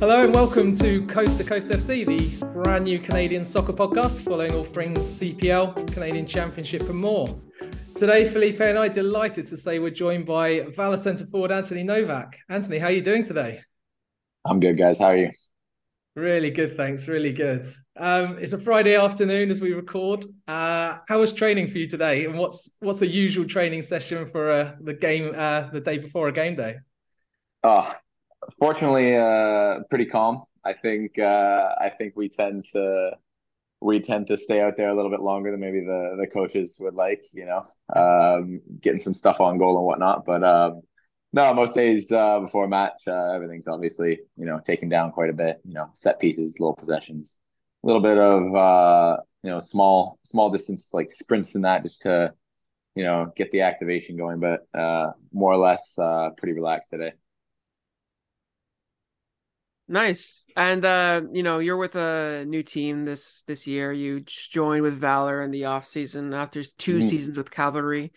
Hello and welcome to Coast to Coast FC, the brand new Canadian soccer podcast following all things CPL, Canadian Championship, and more. Today, Felipe and I delighted to say we're joined by Valour centre forward Anthony Novak. Anthony, how are you doing today? I'm good, guys. How are you? Really good, thanks. Really good. Um, it's a Friday afternoon as we record. Uh, how was training for you today, and what's what's the usual training session for uh, the game uh, the day before a game day? Oh, fortunately, uh, pretty calm. I think uh, I think we tend to we tend to stay out there a little bit longer than maybe the the coaches would like. You know, um, getting some stuff on goal and whatnot. But um, no, most days uh, before a match, uh, everything's obviously you know taken down quite a bit. You know, set pieces, little possessions, a little bit of uh, you know small small distance like sprints and that just to you know get the activation going. But uh, more or less, uh, pretty relaxed today. Nice. And uh, you know, you're with a new team this this year. You joined with Valour in the off season after 2 mm. seasons with Cavalry.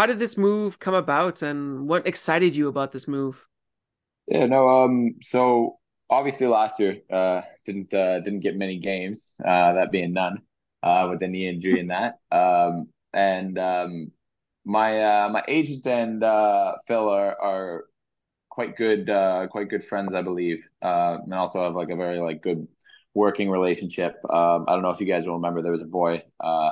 How did this move come about and what excited you about this move? Yeah, no, um so obviously last year uh didn't uh, didn't get many games, uh that being none, uh with the knee injury and that. Um and um my uh my agent and uh Phil are are quite good uh quite good friends i believe uh and also have like a very like good working relationship um i don't know if you guys will remember there was a boy uh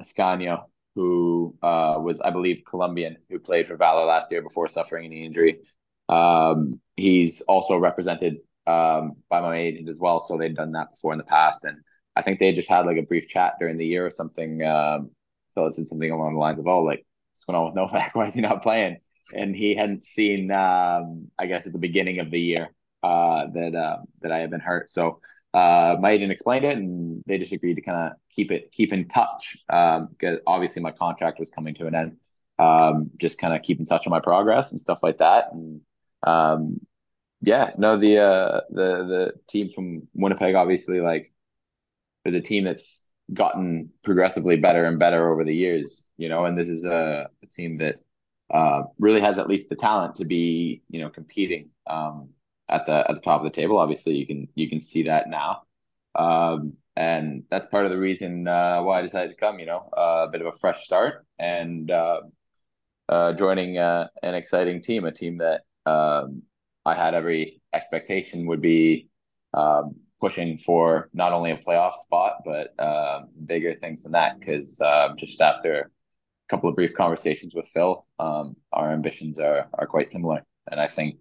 Ascanio who uh was i believe colombian who played for Valour last year before suffering an injury. Um he's also represented um by my agent as well so they'd done that before in the past. And i think they just had like a brief chat during the year or something um phil said something along the lines of oh like what's going on with novak? Why is he not playing? And he hadn't seen, um, I guess, at the beginning of the year uh, that uh, that I had been hurt. So uh, my agent explained it, and they just agreed to kind of keep it keep in touch um, because obviously my contract was coming to an end. Um, just kind of keep in touch on my progress and stuff like that. And um, yeah, no, the uh, the the team from Winnipeg obviously like is a team that's gotten progressively better and better over the years. You know, and this is a, a team that uh, really has at least the talent to be, you know, competing um, at the at the top of the table. Obviously, you can you can see that now, um, and that's part of the reason uh, why I decided to come. You know, uh, a bit of a fresh start and uh, uh, joining uh, an exciting team, a team that um, I had every expectation would be um, pushing for not only a playoff spot but uh, bigger things than that. Because uh, just after a couple of brief conversations with Phil, um, our ambitions are are quite similar, and I think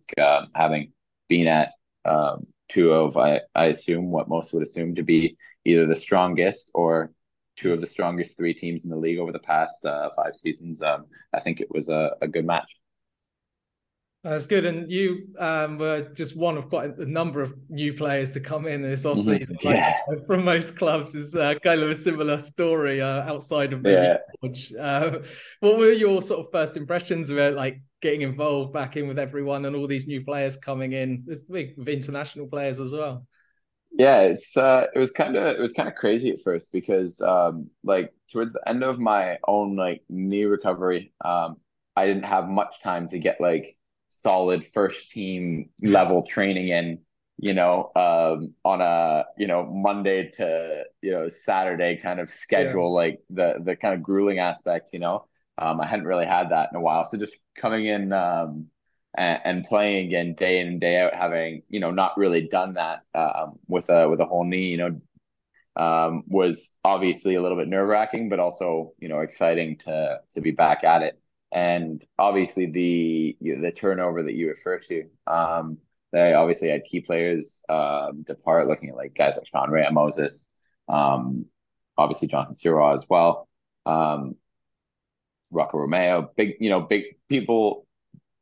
having been at um, two of I, I assume what most would assume to be either the strongest or two of the strongest three teams in the league over the past uh, five seasons, um, I think it was a, a good match. That's good. And you um, were just one of quite a number of new players to come in this. Mm-hmm. yeah. Like, from most clubs, is uh, kind of a similar story uh, outside of maybe yeah. Uh, what were your sort of first impressions about like getting involved back in with everyone and all these new players coming in? There's big with international players as well. Yeah, it's uh, it was kind of it was kind of crazy at first because um, like towards the end of my own like knee recovery, um, I didn't have much time to get like solid first team level training in you know um on a you know monday to you know saturday kind of schedule yeah. like the the kind of grueling aspect you know? Um i hadn't really had that in a while. So just coming in um and, and playing again day in and day out having you know not really done that um with a with a whole knee you know um was obviously a little bit nerve wracking but also you know exciting to to be back at it and obviously the the turnover that you refer to. Um, they obviously had key players um, depart, looking at like guys like Sean Rea Moses, um, obviously Jonathan Sirois as well, um, Rocco Romeo, big you know big people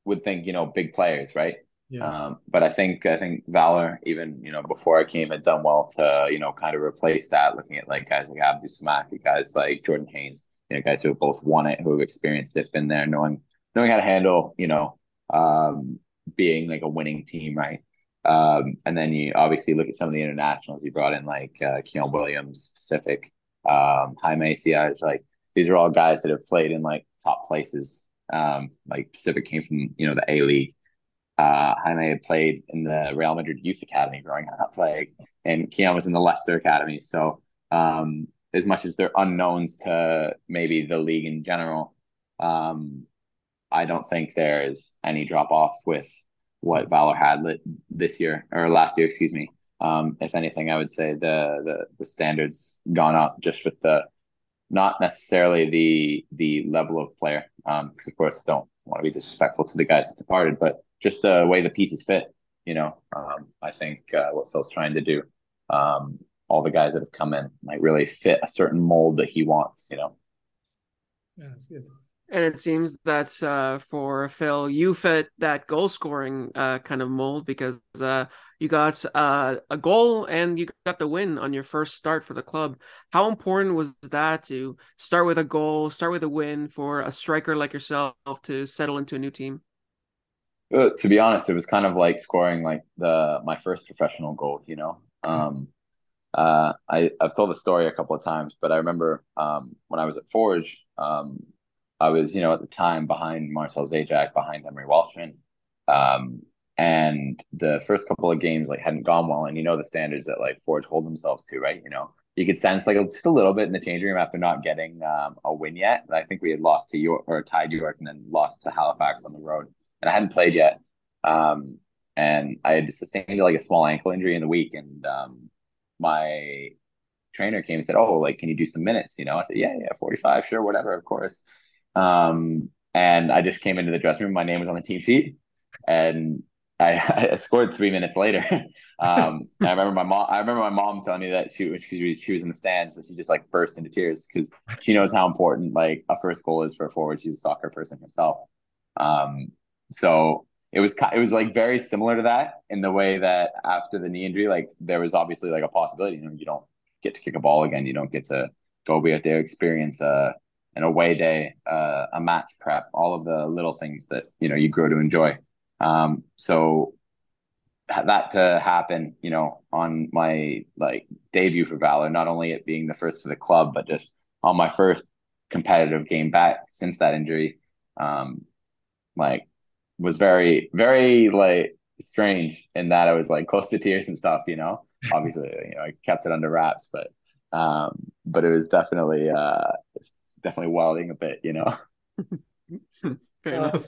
would think you know big players, right? Yeah. Um, but I think I think Valour, even you know before I came, had done well to you know kind of replace that. Looking at like guys like Abdou Samake, guys like Jordan Haynes, you know, guys who have both won it, who have experienced it, been there, knowing knowing how to handle, you know, um, being like a winning team, right? Um, and then you obviously look at some of the internationals you brought in, like uh, Kian Williams, Pacifique, um, Jaime Siaj, like these are all guys that have played in like top places. Um, like Pacifique came from you know the A League. Uh, Jaime had played in the Real Madrid Youth Academy growing up, like, and Kian was in the Leicester Academy. So, um, as much as they're unknowns to maybe the league in general, um, I don't think there is any drop off with what Valour had this year or last year, excuse me. Um, if anything, I would say the, the the standards gone up just with the not necessarily the the level of player, because um, of course I don't want to be disrespectful to the guys that departed, but just the way the pieces fit. You know, um, I think uh, what Phil's trying to do, um, all the guys that have come in might really fit a certain mold that he wants. You know. Yeah, that's good. And it seems that uh, for Phil, you fit that goal scoring uh, kind of mold because uh, you got uh, a goal and you got the win on your first start for the club. How important was that to start with a goal, start with a win for a striker like yourself to settle into a new team? Uh, to be honest, it was kind of like scoring like the my first professional goal. You know, um, uh, I I've told the story a couple of times, but I remember um, when I was at Forge, um, I was you know at the time behind Marcel Zajac, behind Emery Welshman, um, and the first couple of games like hadn't gone well, and you know the standards that like Forge hold themselves to, right? You know, you could sense like just a little bit in the changing room after not getting um, a win yet. I think we had lost to York or tied York, and then lost to Halifax on the road and I hadn't played yet. Um, and I had sustained like a small ankle injury in the week, and um, my trainer came and said, "Oh, like, can you do some minutes?" You know, I said, "Yeah, yeah, forty-five, sure, whatever, of course." Um, and I just came into the dressing room. My name was on the team sheet, and I, I scored three minutes later. um, I remember my mom. I remember my mom telling me that she, was she was in the stands, that she just like burst into tears because she knows how important like a first goal is for a forward. She's a soccer person herself. Um, so it was it was like very similar to that in the way that after the knee injury, like there was obviously like a possibility. You know, you don't get to kick a ball again. You don't get to go be out there, experience a an away day, uh, a match prep, all of the little things that you know you grow to enjoy. Um, so that to happen, you know, on my like debut for Valour, not only it being the first for the club, but just on my first competitive game back since that injury, um, like was very very like strange in that I was like close to tears and stuff. You know, obviously, you know, I kept it under wraps, but um, but it was definitely uh, it's definitely wilding a bit. You know. Fair uh, enough.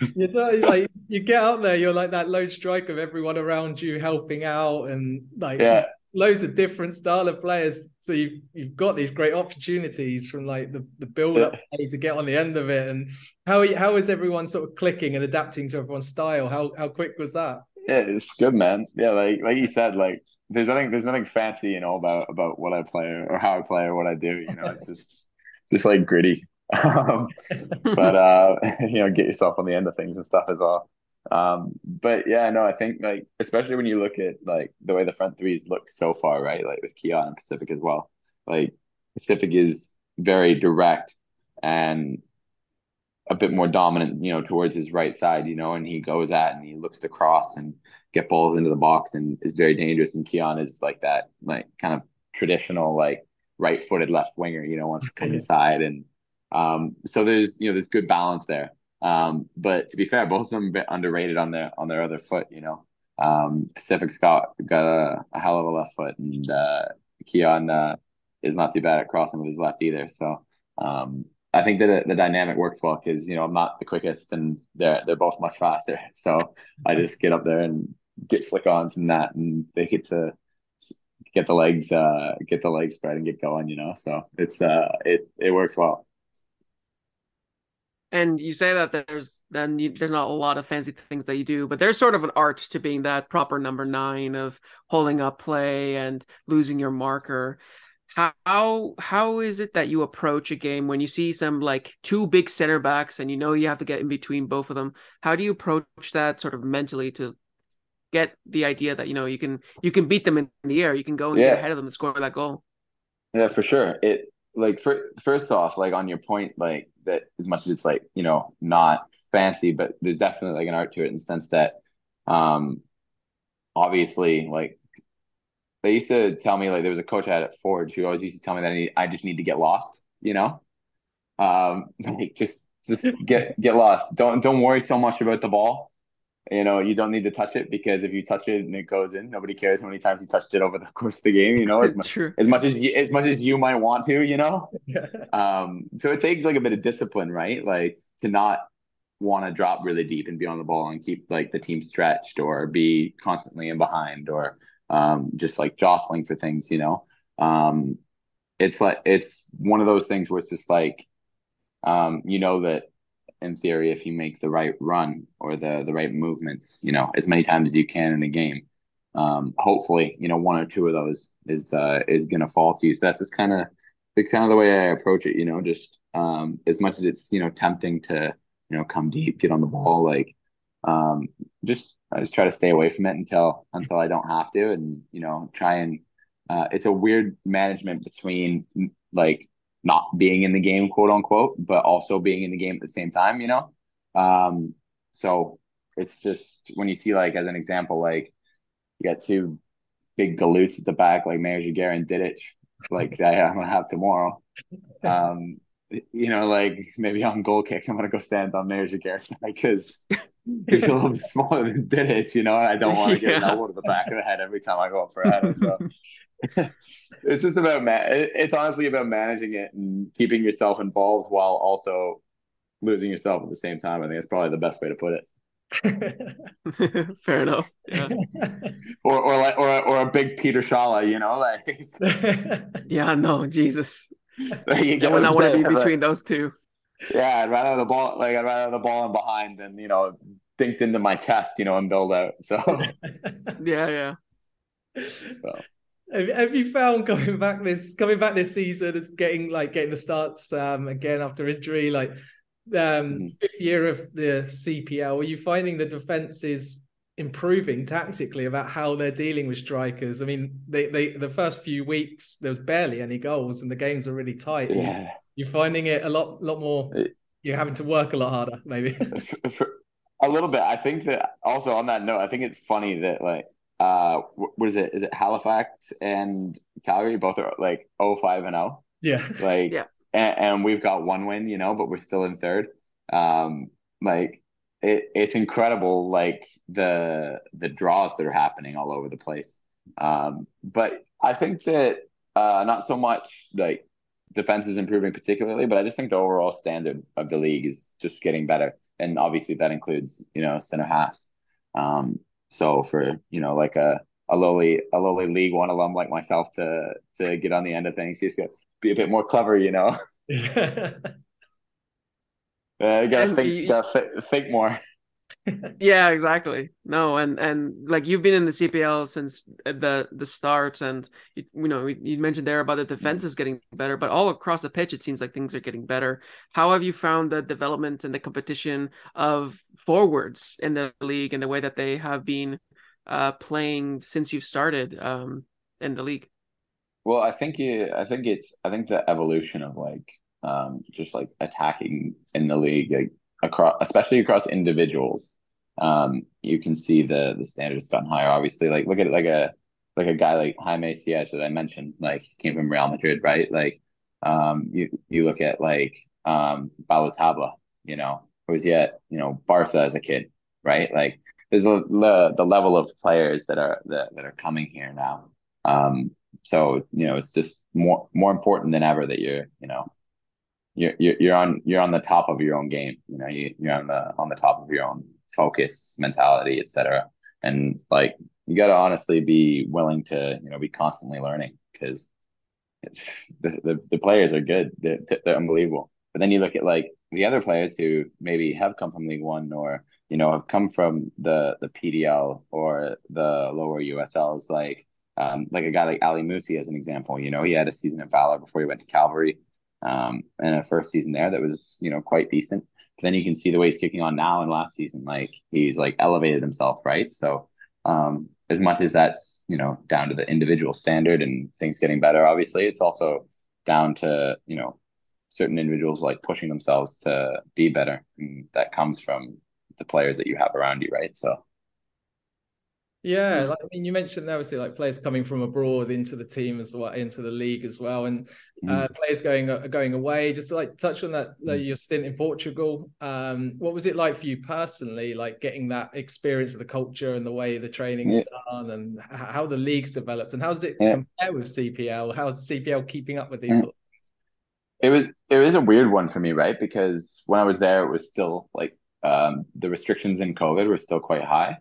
you like you get out there, you're like that lone strike of everyone around you helping out, and like yeah loads of different style of players. So you've you've got these great opportunities from like the, the build up to get on the end of it. And how how is everyone sort of clicking and adapting to everyone's style? How how quick was that? Yeah, it's good, man. Yeah, like like you said, like there's nothing there's nothing fancy, you all about about what I play or how I play or what I do. You know, it's just just like gritty. Um, but uh, you know, get yourself on the end of things and stuff as well. Um, but yeah, no, I think like especially when you look at like the way the front threes look so far, right? Like with Kian and Pacifique as well. Like Pacifique is very direct and a bit more dominant, you know, towards his right side, you know, and he goes at and he looks to cross and get balls into the box and is very dangerous. And Kian is like that, like kind of traditional, like right footed left winger, you know, wants to come inside. And um, so there's, you know, there's good balance there. Um, but to be fair, both of them a bit underrated on their on their other foot. You know, um, Pacifique's got got a, a, hell of a left foot, and uh, Kian uh, is not too bad at crossing with his left either. So um, I think that the dynamic works well because you know I'm not the quickest, and they're they're both much faster. So I just get up there and get flick ons and that, and they get to get the legs uh get the legs spread and get going. You know, so it's uh it it works well and you say that there's then you, there's not a lot of fancy things that you do but there's sort of an art to being that proper number nine of holding up play and losing your marker. How how is it that you approach a game when you see some like two big center backs and you know you have to get in between both of them? How do you approach that sort of mentally to get the idea that you know you can you can beat them in the air you can go and yeah. get ahead of them and score that goal? Yeah for sure. It like for, first off like on your point like that as much as it's like you know not fancy but there's definitely like an art to it in the sense that um obviously like they used to tell me like there was a coach I had at Forge who always used to tell me that I, need, I just need to get lost, you know, um, like just just get get lost. Don't don't worry so much about the ball. You know, you don't need to touch it because if you touch it and it goes in, nobody cares how many times you touched it over the course of the game. You know, as much as much as you as much as you might want to. You know, um, so it takes like a bit of discipline, right? Like to not want to drop really deep and be on the ball and keep like the team stretched or be constantly in behind or um, just like jostling for things, you know. Um, it's like it's one of those things where it's just like um, you know that in theory, if you make the right run or the the right movements, you know, as many times as you can in a game, um, hopefully, you know, one or two of those is uh, is gonna fall to you. So that's just kind of it's kind of the way I approach it. You know, just um, as much as it's you know tempting to you know come deep, get on the ball, like um, just I just try to stay away from it until until I don't have to, and you know, try and uh, it's a weird management between like not being in the game, quote unquote, but also being in the game at the same time, you know? Um, so it's just when you see like as an example, like you got two big galoots at the back, like Meilleur-Giguère and Didic, like I, I'm gonna have tomorrow. Um, you know, like maybe on goal kicks, I'm gonna go stand on Meilleur-Giguère's side because he's a little bit smaller than Didic, you know, I don't want to get an Yeah. elbow to the back of the head every time I go up for a header. So it's just about ma- it's honestly about managing it and keeping yourself involved while also losing yourself at the same time. I think it's probably the best way to put it. Fair enough. Yeah. Or or like or or a big Peter Shala, you know, like, Yeah, no, Jesus. like you I get would what not I'm want to be between those two. yeah, I'd rather have the ball like I'd rather have the ball in behind than you know dinked into my chest, you know, and build out. So Yeah, yeah. Have, have you found coming back this coming back this season is getting like getting the starts um again after injury like um Mhm. fifth year of the CPL are you finding the defense is improving tactically about how they're dealing with strikers I mean they they the first few weeks there was barely any goals and the games were really tight yeah. you're finding it a lot lot more It- you're having to work a lot harder maybe a little bit. I think that also on that note, I think it's funny that like uh wh- what is it? Is it Halifax and Calgary both are like 05 and 0. yeah Like Yeah. and, and we've got one win, you know, but we're still in third. Um like it, it's incredible like the the draws that are happening all over the place. Um but I think that uh not so much like defense is improving particularly, but I just think the overall standard of the league is just getting better. And obviously that includes, you know, center halves. Um, so for, you know, like a, a lowly a lowly league one alum like myself to to get on the end of things, you just got to be a bit more clever, you know. yeah Uh, you gotta And think you- gotta th- think more. Yeah, exactly. No, and and like you've been in the CPL since the the start, and you, you know you mentioned there about the defense is getting better, but all across the pitch it seems like things are getting better. How have you found the development and the competition of forwards in the league and the way that they have been uh, playing since you've started um, in the league? Well, I think you, I think it's, I think the evolution of like, um, just like attacking in the league, like across, especially across individuals, um, you can see the the standards gotten higher. Obviously, like look at like a like a guy like Jaime Siaj that I mentioned, like came from Real Madrid, right? Like, um, you you look at like um you know, who was yet you know, Barca as a kid, right? Like, there's a, the the level of players that are that, that are coming here now. Um, so you know, it's just more more important than ever that you're you know you're you're, on you're on the top of your own game. You know, you, you're on the on the top of your own focus, mentality, etc. And like you got to honestly be willing to you know be constantly learning because the, the the players are good. They're, they're unbelievable. But then you look at like the other players who maybe have come from League One or you know have come from the the PDL or the lower USLs, like um, like a guy like Ali Musse as an example. You know, he had a season at Valour before he went to Cavalry, um, and a first season there that was you know quite decent. But then you can see the way he's kicking on now and last season, like he's like elevated himself, right? So um, as much as that's you know down to the individual standard and things getting better, obviously it's also down to you know certain individuals like pushing themselves to be better, and that comes from the players that you have around you, right? So Yeah, like, I mean, you mentioned obviously like players coming from abroad into the team as well, into the league as well, and uh, mm. players going uh, going away. Just to like touch on that, like, mm. your stint in Portugal. Um, what was it like for you personally, like getting that experience of the culture and the way the training's yeah. done, and how the league's developed, and how does it yeah. compare with CPL? How's CPL keeping up with these? Mm. It was it was a weird one for me, right? Because when I was there, it was still like um, the restrictions in COVID were still quite high.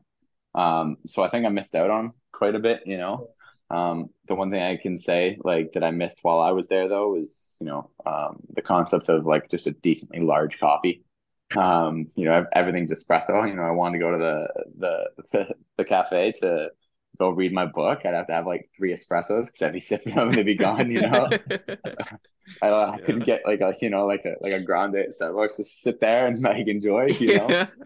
Um, so I think I missed out on quite a bit, you know. Um, the one thing I can say, like, that I missed while I was there, though, is you know um, the concept of like just a decently large coffee. Um, you know, everything's espresso. You know, I wanted to go to the the the, the cafe to go read my book. I'd have to have like three espressos because I'd be sipping them and they'd be gone. You know, I, I couldn't get like a you know like a like a grande at Starbucks to sit there and like enjoy. You know.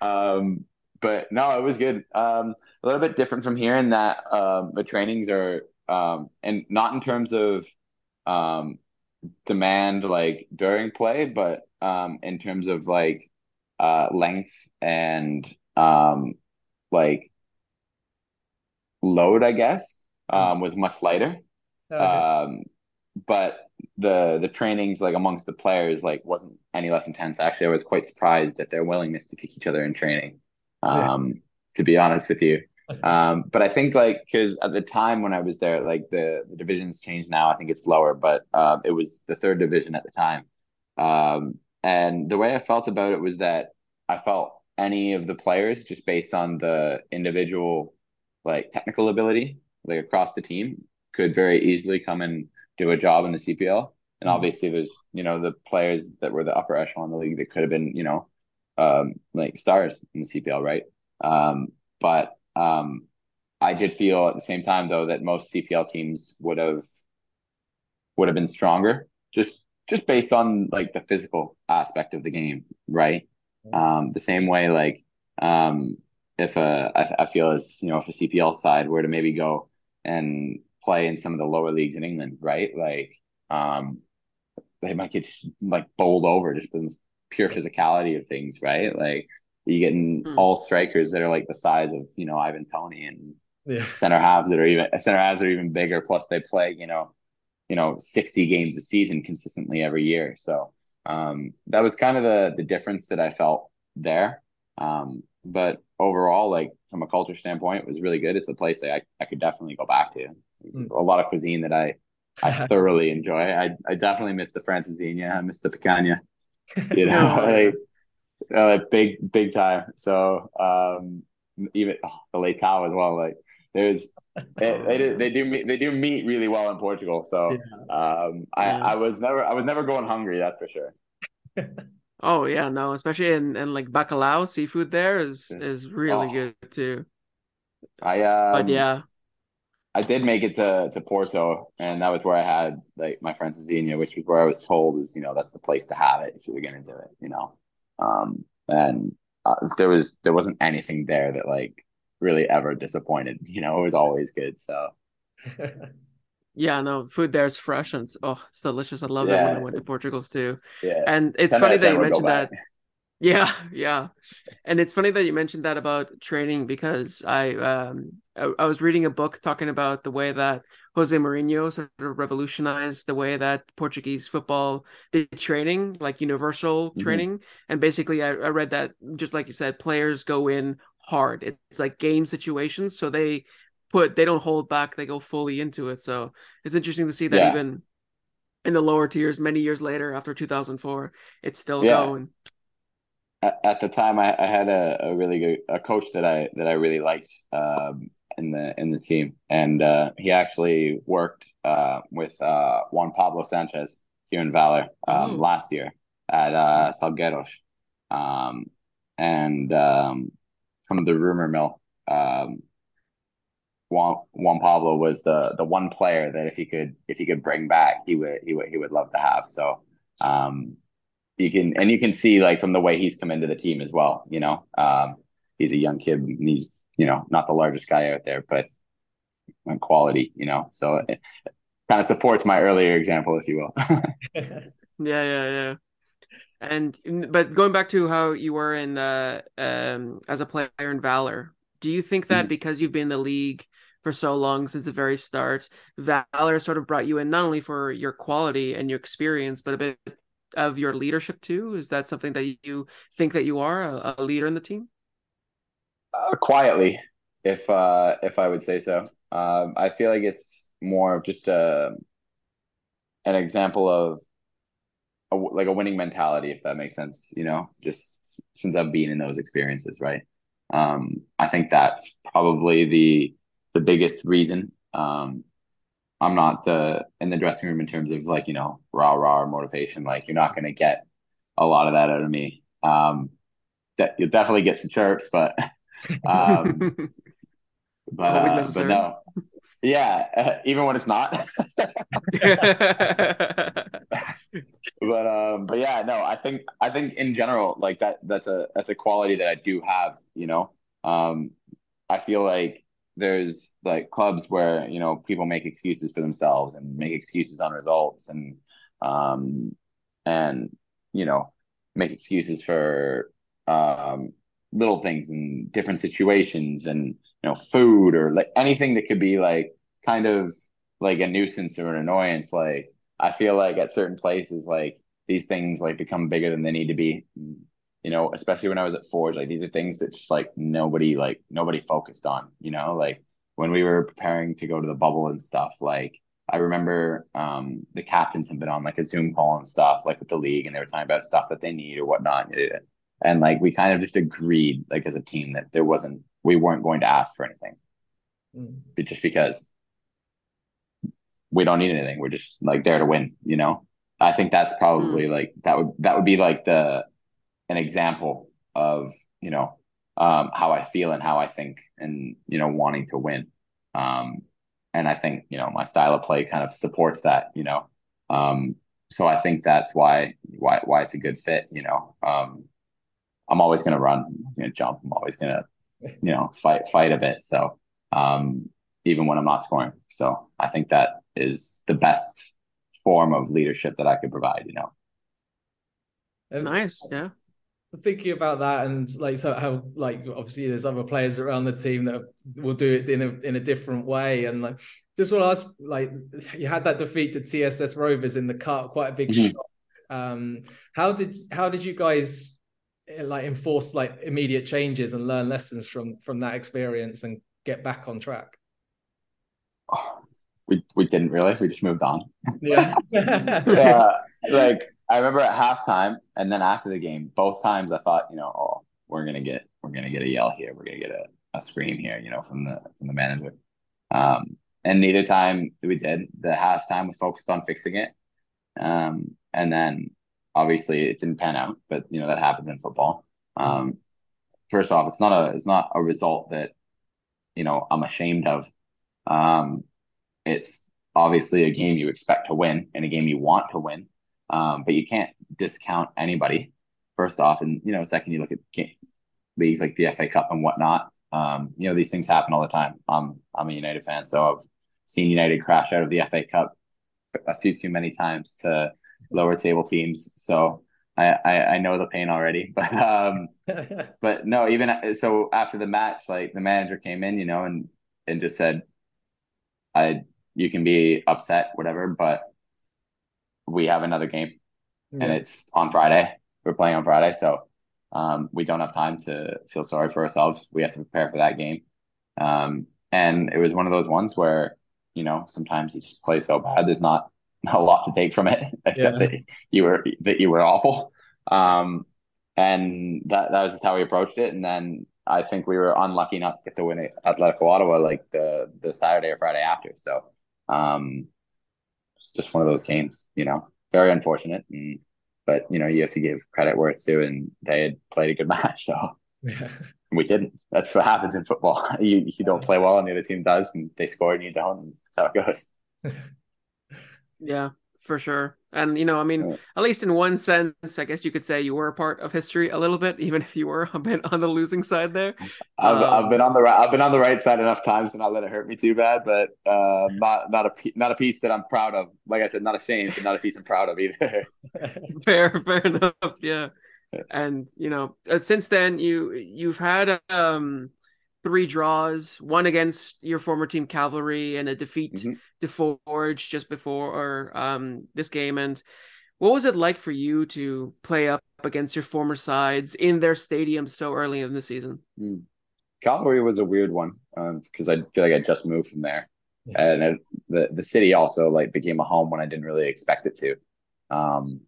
um but no, it was good. Um, a little bit different from here in that um, the trainings are, um, and not in terms of um, demand like during play, but um, in terms of like uh, length and um, like load, I guess, um, was much lighter. Okay. Um, but the the trainings like amongst the players like wasn't any less intense. Actually, I was quite surprised at their willingness to kick each other in training um, yeah. to be honest with you. Um, but I think like because at the time when I was there, like the, the divisions changed now. I think it's lower, but uh, it was the third division at the time. Um, and the way I felt about it was that I felt any of the players just based on the individual like technical ability like across the team could very easily come and do a job in the CPL. And mm-hmm. obviously, there's you know the players that were the upper echelon of the league that could have been you know um, like stars in the CPL, right? Um, but um, I did feel at the same time though that most CPL teams would have would have been stronger, just just based on like the physical aspect of the game, right? Um, the same way, like um, if a I, I feel as you know if a CPL side were to maybe go and play in some of the lower leagues in England, right? Like um, they might get like bowled over just pure physicality of things, right? Like you getting mm. all strikers that are like the size of you know Ivan Toney and yeah. center halves that are even center halves are even bigger. Plus they play you know you know sixty games a season consistently every year. So um, that was kind of the the difference that I felt there. Um, but overall, like from a culture standpoint, it was really good. It's a place that I, I could definitely go back to. Mm. A lot of cuisine that I I thoroughly enjoy. I I definitely miss the francesinha. I miss the picanha. You know, like, uh, big big time. So um, even oh, the Leitão as well. Like there's they, they, do, they do meet they do meet really well in Portugal. So yeah. um, I yeah. I was never I was never going hungry. That's for sure. oh yeah, no, especially in and like bacalhau seafood there is is really oh. good too. I um, but yeah, I did make it to to Porto, and that was where I had like my friend francesinha, which was where I was told is you know that's the place to have it if you were gonna do it, you know. Um, and uh, there was there wasn't anything there that like really ever disappointed. You know, it was always good. So. yeah, no, food there is fresh and it's, oh, it's delicious. I love yeah. that when I went to Portugal's too. Yeah, and it's funny that you mentioned that. Yeah, yeah. And it's funny that you mentioned that about training because I um I, I, was reading a book talking about the way that Jose Mourinho sort of revolutionized the way that Portuguese football did training, like universal mm-hmm. training. And basically I, I read that just like you said, players go in hard. It's like game situations. So they put they don't hold back, they go fully into it. So it's interesting to see that yeah. even in the lower tiers many years later after 2004 it's still yeah. going at, at the time I, I had a, a really good a coach that I that I really liked um, in the in the team, and uh, he actually worked uh, with uh, Juan Pablo Sanchez here in Valour um, last year at uh, Salgueiros, um, and um, from the rumor mill. Um, Juan, Juan Pablo was the the one player that if he could if he could bring back he would he would he would love to have. So um you can and you can see like from the way he's come into the team as well. You know, um, he's a young kid and he's you know not the largest guy out there, but on quality. You know, so it, kind of supports my earlier example, if you will. yeah, yeah, yeah. And but going back to how you were in the um, as a player in Valour, Do you think that mm-hmm. because you've been in the league for so long since the very start, Valour sort of brought you in not only for your quality and your experience, but a bit of your leadership too? Is that something that you think that you are a, a leader in the team? Uh, quietly, if uh, if I would say so. Um, I feel like it's more of just a uh, an example of a, like a winning mentality, if that makes sense. You know, just since I've been in those experiences, right? Um, I think that's probably the the biggest reason. Um, I'm not uh, in the dressing room in terms of like you know rah rah motivation. Like you're not going to get a lot of that out of me. Um, that you'll definitely get some chirps, but um, but uh, but no, yeah, uh, even when it's not. but um, but yeah, no, I think I think in general, like that that's a that's a quality that I do have. You know, um, I feel like there's like clubs where you know people make excuses for themselves and make excuses on results and um and you know make excuses for um little things and different situations and you know food or like anything that could be like kind of like a nuisance or an annoyance. Like i feel like at certain places like these things like become bigger than they need to be you know, especially when I was at Forge, like these are things that just like nobody like nobody focused on, you know, like when we were preparing to go to the bubble and stuff, like I remember um the captains had been on like a Zoom call and stuff, like with the league, and they were talking about stuff that they need or whatnot. And like we kind of just agreed, like as a team, that there wasn't we weren't going to ask for anything. Mm. Just because we don't need anything. We're just like there to win, you know? I think that's probably mm. like that would that would be like the an example of you know um, how I feel and how I think and you know wanting to win. Um, and I think you know my style of play kind of supports that. You know, um, so I think that's why why why it's a good fit. You know, um, I'm always going to run, I'm going to jump, I'm always going to you know fight fight a bit. So um, even when I'm not scoring, so I think that is the best form of leadership that I could provide. You know. Nice, yeah thinking about that and like so how like obviously there's other players around the team that will do it in a in a different way. And like just want to ask like you had that defeat to TSS Rovers in the cup quite a big mm-hmm. shock. Um how did how did you guys eh, like enforce like immediate changes and learn lessons from from that experience and get back on track? Oh, we we didn't really. We just moved on. Yeah. Yeah like I remember at halftime and then after the game, both times I thought, you know, oh, we're gonna get we're gonna get a yell here, we're gonna get a, a scream here, you know, from the from the manager. Um, and neither time we did. The halftime was focused on fixing it. Um, and then obviously it didn't pan out, but you know that happens in football. Um, first off, it's not a it's not a result that you know I'm ashamed of. Um, it's obviously a game you expect to win and a game you want to win. Um, but you can't discount anybody. First off, and you know, second, you look at game, leagues like the FA Cup and whatnot. Um, you know, these things happen all the time. Um, I'm a United fan, so I've seen United crash out of the FA Cup a few too many times to lower table teams. So I, I, I know the pain already. But um, but no, even so after the match, like the manager came in, you know, and and just said, I you can be upset, whatever, but we have another game and it's on Friday. We're playing on Friday. So um, we don't have time to feel sorry for ourselves. We have to prepare for that game. Um, and it was one of those ones where, you know, sometimes you just play so bad, there's not a lot to take from it, except yeah. that you were, that you were awful. Um, and that, that was just how we approached it. And then I think we were unlucky not to get the win at Atletico Ottawa like the, the Saturday or Friday after. So, um, it's just one of those games, you know, very unfortunate. And, but, you know, you have to give credit where it's due, and they had played a good match. So yeah. we didn't. That's what happens in football. You, you don't play well, and the other team does, and they score, and you don't. And that's how it goes. yeah, for sure. And you know, I mean, at least in one sense, I guess you could say you were a part of history a little bit, even if you were a bit on the losing side there. I've, um, I've been on the right. I've been on the right side enough times to not let it hurt me too bad, but uh, not not a not a piece that I'm proud of. Like I said, not a ashamed, but not a piece I'm proud of either. fair, fair enough. Yeah, and you know, uh, since then you you've had um three draws, one against your former team Cavalry, and a defeat Mhm. to Forge just before um, this game. And what was it like for you to play up against your former sides in their stadium so early in the season? Mm. Calgary was a weird one because I feel like I just moved from there, Yeah. and it, the the city also like became a home when I didn't really expect it to. Um,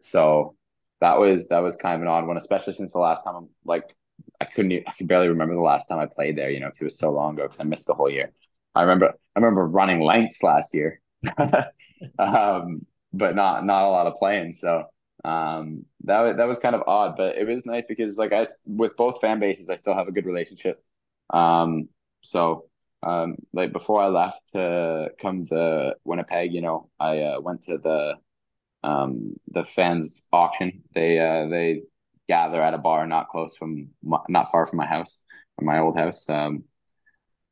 so that was that was kind of an odd one, especially since the last time I'm like I couldn't I could barely remember the last time I played there. You know, because it was so long ago because I missed the whole year. I remember I remember running lengths last year, um, but not not a lot of playing. So um, that wa- that was kind of odd, but it was nice because like I with both fan bases, I still have a good relationship. Um, so um, like before I left to come to Winnipeg, you know, I uh, went to the um the fans auction. They uh they gather at a bar not close from my, not far from my house, from my old house. Um,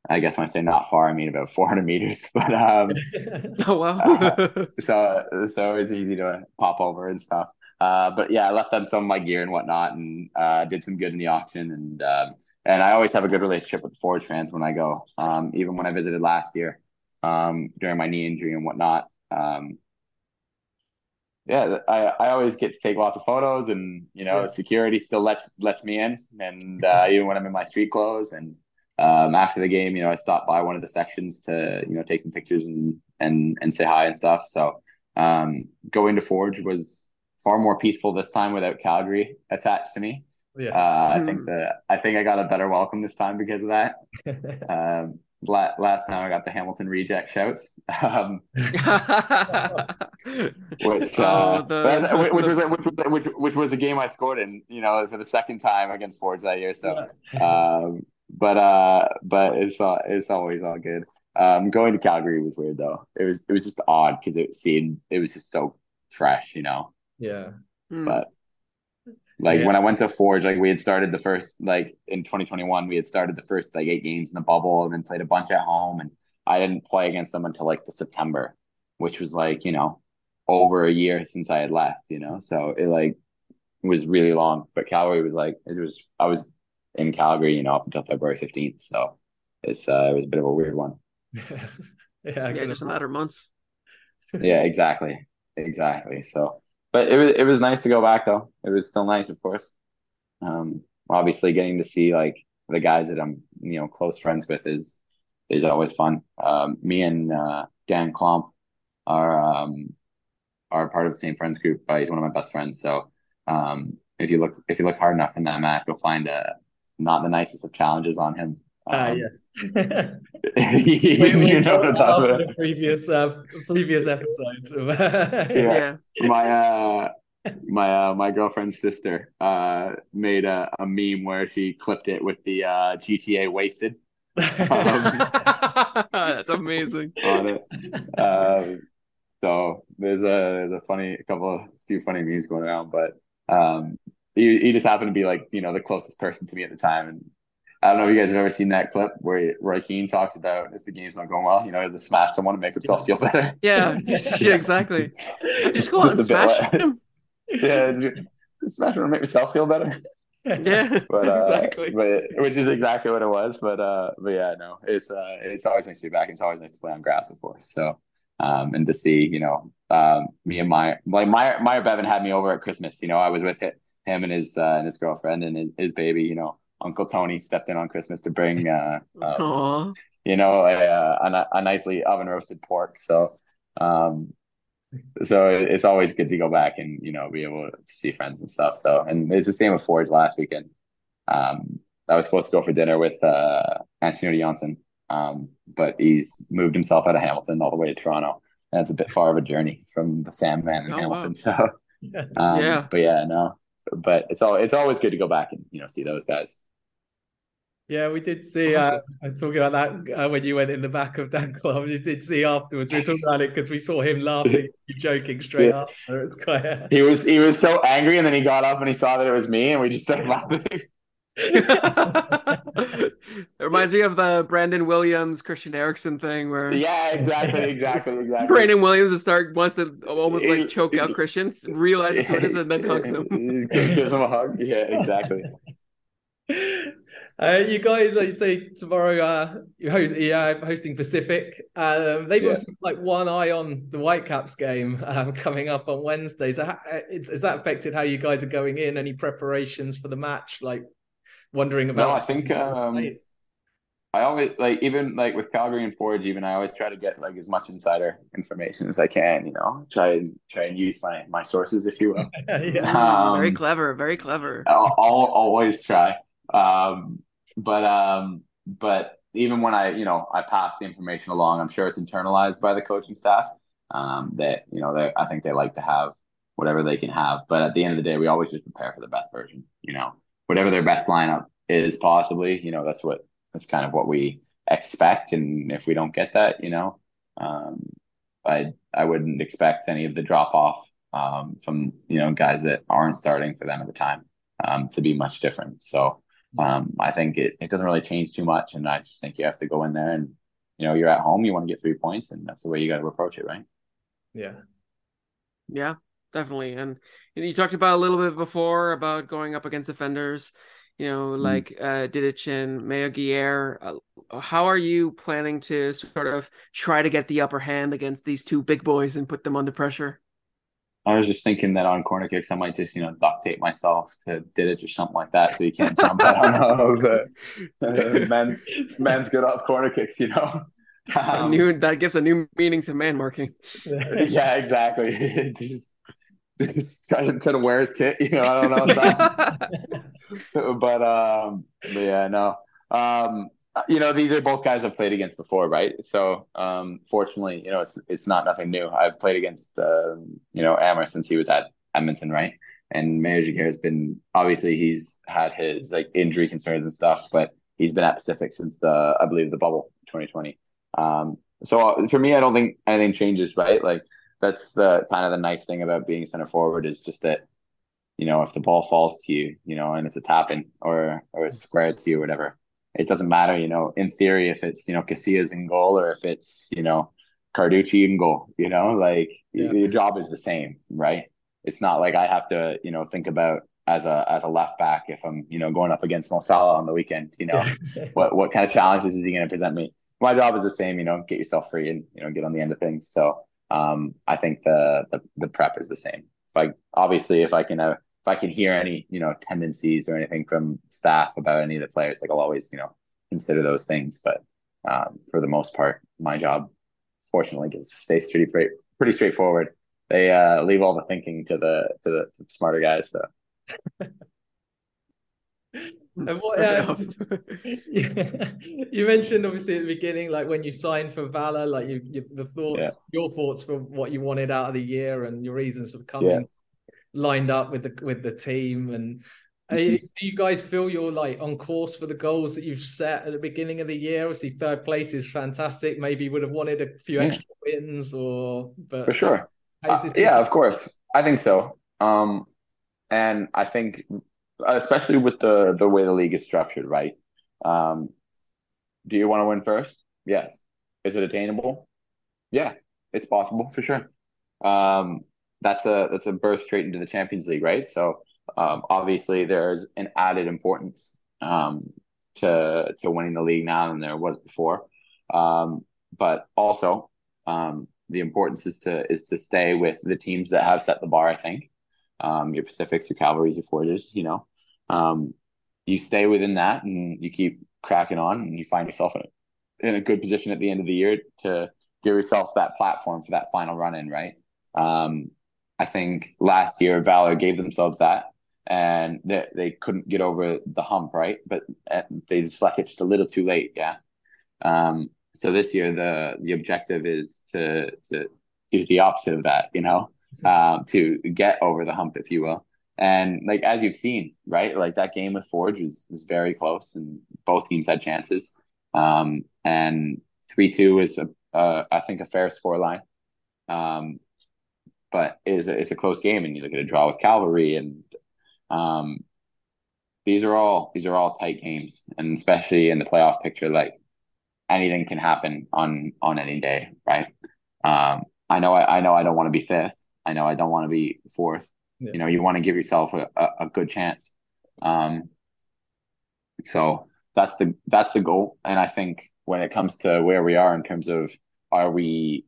I guess when I say not far, I mean about 400 meters, but um. Oh wow! so so it was easy to pop over and stuff. Uh, but yeah, I left them some of my gear and whatnot, and uh, did some good in the auction. And um, and I always have a good relationship with the Forge fans when I go. Um, even when I visited last year, um, during my knee injury and whatnot. Um, yeah, I, I always get to take lots of photos, and you know, Yeah. security still lets lets me in, and uh, even when I'm in my street clothes. And um, after the game, you know, I stop by one of the sections to you know take some pictures and and and say hi and stuff. So um, going to Forge was far more peaceful this time without Calgary attached to me. yeah. Uh, I think that I think I got a better welcome this time because of that. Um, last time I got the Hamilton reject shouts. Um, which Oh, uh, the- which, was which was which which was a game I scored in, you know, for the second time against Forge that year. So, um, but uh, but it's all it's always all good. Um, going to Calgary was weird though. It was it was just odd because it seemed it was just so fresh, you know. yeah. Hmm. But like Yeah. when I went to Forge, like we had started the first like in 2021, we had started the first like eight games in the bubble and then played a bunch at home, and I didn't play against them until like the September, which was like you know over a year since I had left, you know. So it like was really long. But Calgary was like it was I was in Calgary, you know, up until February 15th. So it's uh it was a bit of a weird one. yeah. yeah, good. just a matter of months. Yeah, exactly. Exactly. So but it was it was nice to go back though. It was still nice, of course. Um obviously getting to see like the guys that I'm, you know, close friends with is is always fun. Um me and uh Daan Klomp are um are part of the same friends group. He's one of my best friends. So um if you look if you look hard enough in that match, you'll find uh not the nicest of challenges on him. Ah, Um, yeah. you, we, we you know brought what I'm talking about. the previous uh, previous episode. Yeah. Yeah. my uh my uh my girlfriend's sister uh made a, a meme where she clipped it with the uh GTA wasted That's amazing. on it. Um so there's a there's a funny a couple of few funny memes going around, but um he, he just happened to be like, you know, the closest person to me at the time and I don't know if you guys have ever seen that clip where Roy Keane talks about if the game's not going well, you know, he has to smash someone to make himself feel better. Yeah, yeah, exactly. Just go out and Just a smash like- him. yeah, just smash him to make myself feel better. Yeah, but uh, exactly. but which is exactly what it was. But uh, but yeah, no, it's uh, it's always nice to be back. It's always nice to play on grass, of course. So, um, and to see, you know, um, me and my like Myer, Myer Bevan had me over at Christmas. You know, I was with him, him and his uh, and his girlfriend and his, his baby. You know, Uncle Tony stepped in on Christmas to bring, uh, uh you know, a, a a nicely oven roasted pork. So, um, so it's always good to go back and you know be able to see friends and stuff. So, and it's the same with Forge last weekend. Um, I was supposed to go for dinner with uh Anthony Johnson, um, but he's moved himself out of Hamilton all the way to Toronto, and it's a bit far of a journey from the Sandman in Oh, Hamilton. wow. So, um, Yeah. but yeah, no, but it's all it's always good to go back and you know see those guys. Yeah, we did see. Uh, I'm talking about that uh, when you went in the back of Daan Klomp. You did see afterwards. We talked about it because we saw him laughing, joking straight Yeah. after. It was quite. uh, He was he was so angry, and then he got up and he saw that it was me, and we just started laughing. it reminds me of the Brandon Williams, Christian Eriksen thing where yeah, exactly, exactly, exactly. Brandon Williams is start wants to almost like choke out Christian, realizes who it is, and then hugs him. Gives him a hug. Yeah, exactly. Uh, you guys, like you say tomorrow, uh, you're host, yeah, hosting Pacific. Um, they've yeah. also like one eye on the Whitecaps game um, coming up on Wednesday. So, how, uh, has that affected how you guys are going in? Any preparations for the match? Like wondering about. No, I think um, I always like even like with Calgary and Forge. Even I always try to get like as much insider information as I can. You know, try and try and use my my sources, if you will. yeah. Um, very clever. Very clever. I'll, I'll always try. Um, but um, but even when I you know I pass the information along, I'm sure it's internalized by the coaching staff. Um, that you know they I think they like to have whatever they can have. But at the end of the day, we always just prepare for the best version. You know, whatever their best lineup is, possibly. You know, that's what that's kind of what we expect. And if we don't get that, you know, um, I I wouldn't expect any of the drop off um, from you know guys that aren't starting for them at the time um, to be much different. So um, I think it, it doesn't really change too much. And I just think you have to go in there and, you know, you're at home, you want to get three points, and that's the way you got to approach it, right? Yeah. Yeah, definitely. And you talked about a little bit before about going up against offenders, you know, mm-hmm. like uh, Didic and Meilleur-Giguère. Uh, how are you planning to sort of try to get the upper hand against these two big boys and put them under pressure? I was just thinking that on corner kicks, I might just, you know, duct tape myself to Didic or something like that so you can't jump. I don't know. The, uh, men, men's good off corner kicks, you know. Um, new, that gives a new meaning to man marking. yeah, exactly. just, just kind of, kind of wear his kit, you know. I don't know. but, um, but yeah, no. Um, you know, these are both guys I've played against before, right? So, um, fortunately, you know, it's it's not nothing new. I've played against, uh, you know, Amer since he was at Edmonton, right? And Meilleur-Giguère has been obviously he's had his like injury concerns and stuff, but he's been at Pacific since the I believe the bubble 2020. Um, so uh, for me, I don't think anything changes, right? Like that's the kind of the nice thing about being center forward is just that, you know, if the ball falls to you, you know, and it's a tap in or or it's squared to you, or whatever it doesn't matter, you know, in theory, if it's, you know, Casillas in goal or if it's, you know, Carducci in goal, you know, like yeah. your job is the same, right? It's not like I have to, you know, think about as a as a left back if I'm, you know, going up against Mo Salah on the weekend, you know, what what kind of challenges is he going to present me? My job is the same, you know, get yourself free and you know get on the end of things. So um, I think the, the the prep is the same. Like obviously, if I can uh, if I can hear any, you know, tendencies or anything from staff about any of the players, like I'll always, you know, consider those things. But um, for the most part, my job, fortunately, gets to stay pretty pretty straightforward. They uh, leave all the thinking to the to the, to the smarter guys. So. And what um, you mentioned obviously at the beginning, like when you signed for Valour, like you, you the thoughts, yeah. your thoughts for what you wanted out of the year and your reasons for coming. Yeah lined up with the with the team and do you guys feel you're like on course for the goals that you've set at the beginning of the year? Obviously, third place is fantastic. Maybe would have wanted a few yeah. extra wins, or but for sure. Uh, yeah, of course. I think so. Um, and I think, especially with the the way the league is structured, right? Um, do you want to win first? Yes. Is it attainable? Yeah, it's possible for sure. Um, that's a that's a berth straight into the Champions League, right? So um, obviously there's an added importance um, to to winning the league now than there was before, um, but also um, the importance is to is to stay with the teams that have set the bar. I think um, your Pacifics, your Cavalries, your Forges. You know, um, you stay within that and you keep cracking on, and you find yourself in a, in a good position at the end of the year to give yourself that platform for that final run in, right? I think last year Valour gave themselves that and they, they couldn't get over the hump, right? But uh, they just left it just a little too late, yeah. Um, so this year the the objective is to to do the opposite of that, you know, mm-hmm. um, to get over the hump, if you will. And like as you've seen, right, like that game with Forge was was very close, and both teams had chances. Um, and three two is a uh, I think a fair score line. Um, but is a, it's a close game, and you look at a draw with Cavalry, and um, these are all these are all tight games, and especially in the playoff picture, like anything can happen on on any day, right? Um, I know I, I know I don't want to be fifth. I know I don't want to be fourth. Yeah. You know, you want to give yourself a, a, a good chance. Um, So that's the that's the goal. And I think when it comes to where we are in terms of are we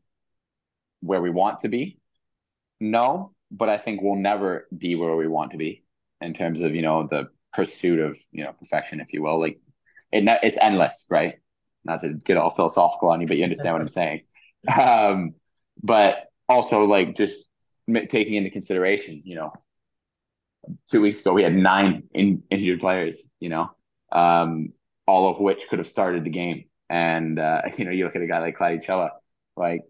where we want to be? No, but I think we'll never be where we want to be in terms of you know the pursuit of you know perfection, if you will. Like it, it's endless, right? Not to get all philosophical on you, but you understand what I'm saying. Um, but also like just taking into consideration, you know, two weeks ago we had nine in, injured players, you know, um, all of which could have started the game. And uh, you know, you look at a guy like Claudio like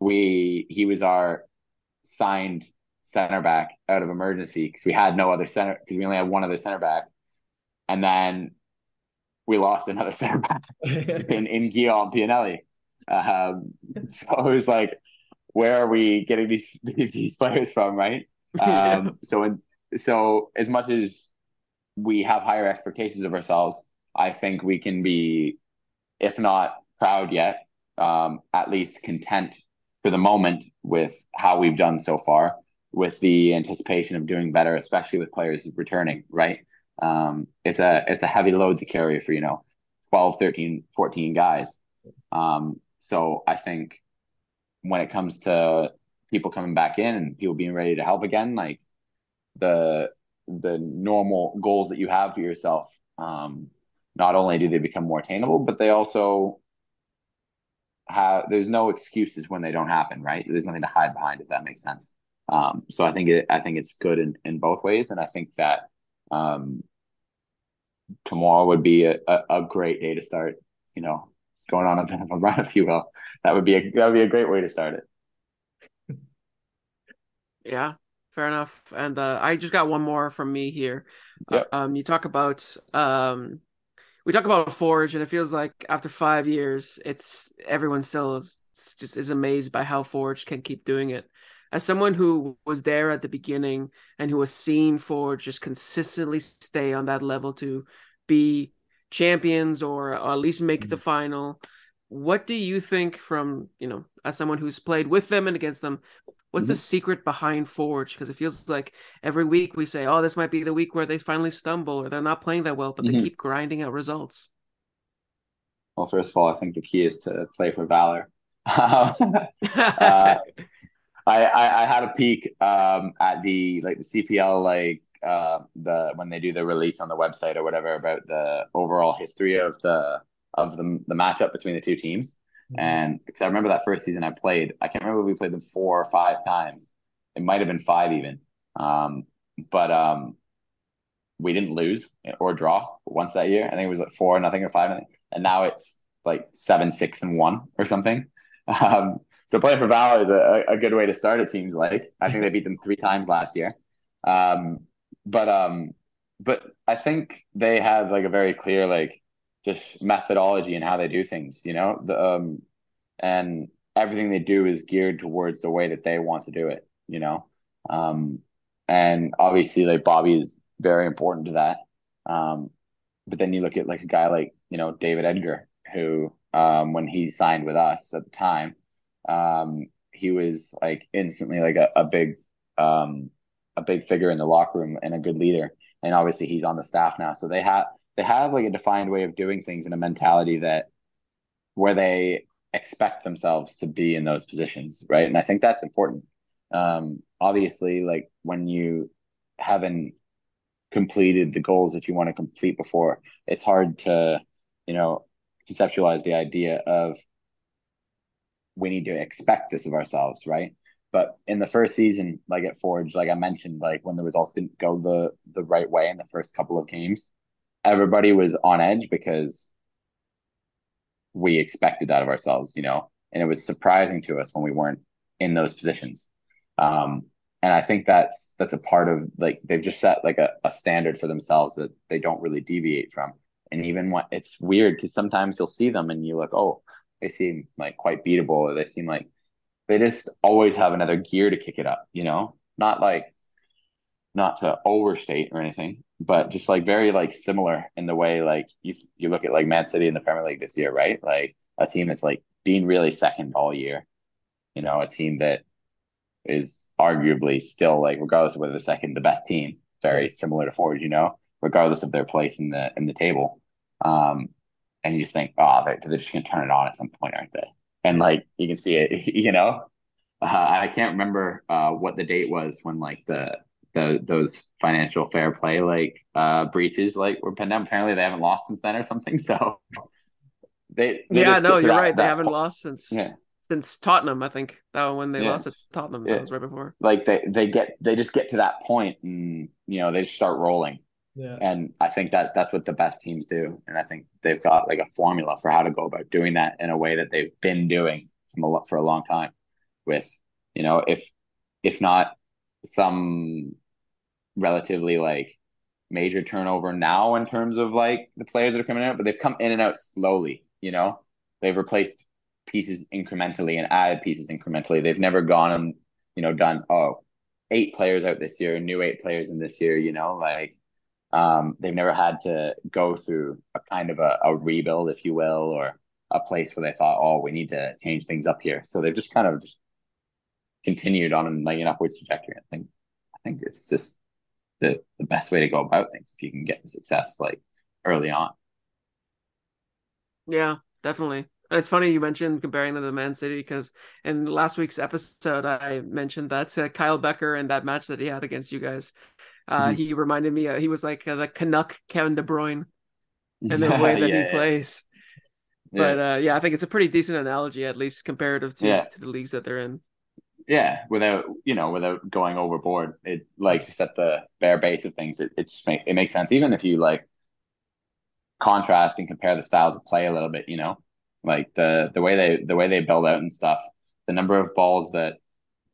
we he was our signed center back out of emergency because we had no other center because we only had one other center back, and then we lost another center back in in Guillaume Pianelli. Um, so it was like, where are we getting these these players from, right? Um, so in, so as much as we have higher expectations of ourselves, I think we can be, if not proud yet, um, at least content for the moment with how we've done so far, with the anticipation of doing better, especially with players returning, right? Um, it's a it's a heavy load to carry for, you know, 12, 13, 14 guys. Um, so I think when it comes to people coming back in and people being ready to help again, like the the normal goals that you have for yourself, um, not only do they become more attainable, but they also have there's no excuses when they don't happen, right? There's nothing to hide behind if that makes sense. Um, so I think it I think it's good in, in both ways, and I think that um, tomorrow would be a, a, a great day to start. You know, going on a bit of a run, if you will. That would be a that would be a great way to start it. Yeah, fair enough. And uh, I just got one more from me here. Yep. Uh, um, you talk about um, we talk about Forge, and it feels like after five years, it's everyone still is, just is amazed by how Forge can keep doing it. As someone who was there at the beginning and who has seen Forge just consistently stay on that level to be champions or, or at least make mm-hmm. the final, what do you think from you know as someone who's played with them and against them What's mm-hmm. the secret behind Forge? Because it feels like every week we say, "Oh, this might be the week where they finally stumble or they're not playing that well," but mm-hmm. they keep grinding out results. Well, first of all, I think the key is to play for Valour. uh, I, I, I had a peek um, at the like the CPL like uh, the when they do the release on the website or whatever about the overall history of the of the the matchup between the two teams. Mm-hmm. And because I remember that first season I played, I can't remember if we played them four or five times. It might have been five even. Um, but um, we didn't lose or draw once that year. I think it was like four nothing or five nothing. And now it's like seven, six, and one or something. Um, so playing for Valour is a, a good way to start. It seems like I think they beat them three times last year. Um, but um, but I think they have like a very clear like just methodology and how they do things, you know, the, um, and everything they do is geared towards the way that they want to do it, you know, um, and obviously like Bobby is very important to that. Um, but then you look at like a guy like, you know, David Edgar, who, um, when he signed with us at the time, um, he was like instantly like a, a big, um, a big figure in the locker room and a good leader. And obviously he's on the staff now. So they have, they have like a defined way of doing things and a mentality that where they expect themselves to be in those positions, right? And I think that's important. Um, obviously, like when you haven't completed the goals that you want to complete before, it's hard to, you know, conceptualize the idea of we need to expect this of ourselves, right? But in the first season, like at Forge, like I mentioned, like when the results didn't go the the right way in the first couple of games, everybody was on edge because we expected that of ourselves, you know, and it was surprising to us when we weren't in those positions. Um, and I think that's that's a part of like they've just set like a, a standard for themselves that they don't really deviate from. And even when it's weird because sometimes you'll see them and you look, oh, they seem like quite beatable, or they seem like they just always have another gear to kick it up, you know, not like not to overstate or anything, but just like very like similar in the way like you you look at like Man City in the Premier League this year, right? Like a team that's like being really second all year. You know, a team that is arguably still like regardless of whether they're second, the best team, very similar to Forge, you know. regardless of their place in the in the table. Um, and you just think, oh, they're, they're just gonna turn it on at some point, aren't they? And like you can see it, you know. Uh, I can't remember uh, what the date was when like the the those financial fair play like uh breaches like were pinned down. Apparently, they haven't lost since then or something. So they, they yeah, no, you're that, right. That they haven't lost since yeah. since Tottenham. I think that when they yeah. lost at Tottenham, yeah. that was right before. Like they they get they just get to that point and you know they just start rolling. Yeah. And I think that that's what the best teams do. And I think they've got like a formula for how to go about doing that in a way that they've been doing from a, for a long time with, you know, if, if not some relatively like major turnover now in terms of like the players that are coming out, but they've come in and out slowly, you know, they've replaced pieces incrementally and added pieces incrementally. They've never gone and, you know, done, oh, eight players out this year, new eight players in this year, you know, like um, they've never had to go through a kind of a, a rebuild, if you will, or a place where they thought, oh, we need to change things up here. So they've just kind of just continued on like an upwards trajectory. I think I think it's just the the best way to go about things if you can get the success like early on. Yeah, definitely. And it's funny you mentioned comparing them to Man City because in last week's episode I mentioned that uh, Kyle Bekker and that match that he had against you guys uh, mm-hmm. He reminded me. Uh, he was like uh, the Canuck Kevin De Bruyne, and the way that yeah, he plays. But uh, yeah, I think it's a pretty decent analogy, at least comparative to, yeah. to the leagues that they're in. Yeah, without you know, without going overboard, it like just at the bare base of things, it, it just make, it makes sense. Even if you like contrast and compare the styles of play a little bit, you know, like the the way they the way they build out and stuff, the number of balls that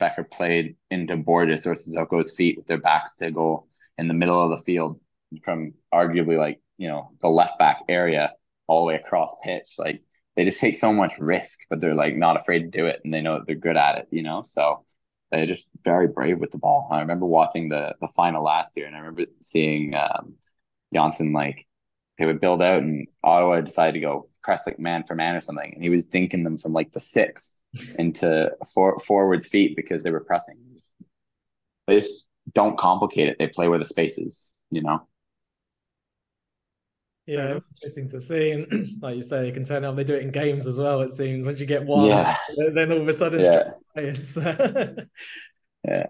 Bekker played into Borges or Sissoko's feet with their backs to goal in the middle of the field from arguably like, you know, the left back area all the way across pitch. Like they just take so much risk, but they're like not afraid to do it and they know that they're good at it, you know? So they're just very brave with the ball. I remember watching the the final last year and I remember seeing um Janssen like they would build out and Ottawa decided to go press like man for man or something. And he was dinking them from like the six into for, forwards feet because they were pressing. They just don't complicate it. They play where the space is, you know. Yeah, interesting to see. And like you say, you can turn on. They do it in games as well. It seems once you get one, yeah. then all of a sudden, yeah, it's yeah.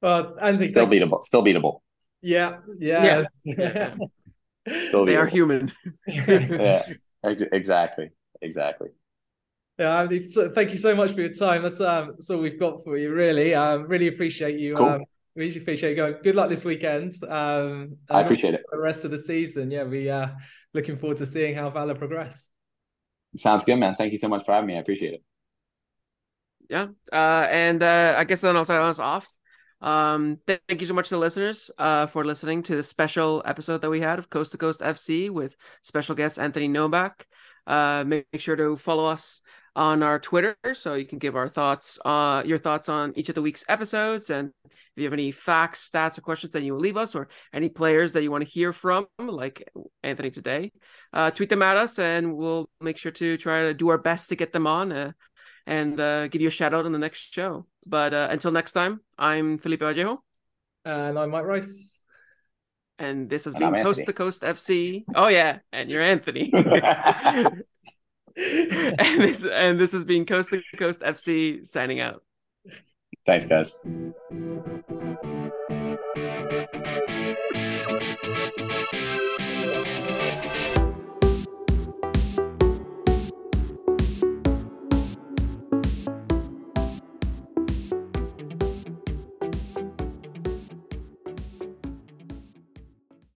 Well, and still beatable. Still beatable. Yeah, yeah, yeah. Still they are human. yeah, exactly, exactly. Yeah, so thank you so much for your time. That's um, that's all we've got for you, really. Um, really appreciate you. Cool. Um, really appreciate you going. Good luck this weekend. Um, I appreciate it. The rest of the season, yeah, we uh looking forward to seeing how Valour progress. Sounds good, man. Thank you so much for having me. I appreciate it. Yeah, uh, and uh, I guess then I'll start us off. Um, th- thank you so much to the listeners uh, for listening to the special episode that we had of Coast to Coast FC with special guest Anthony Novak. Uh, make, make sure to follow us on our Twitter, so you can give our thoughts, uh, your thoughts on each of the week's episodes, and if you have any facts, stats, or questions that you will leave us, or any players that you want to hear from, like Anthony today, uh, tweet them at us, and we'll make sure to try to do our best to get them on uh, and uh, give you a shout out in the next show. But uh, until next time, I'm Felipe Vallejo, and I'm Mike Rice. And this has and been Coast to Coast FC. Oh yeah, and you're Anthony. and this and this has been Coast to Coast FC signing out. Thanks, guys.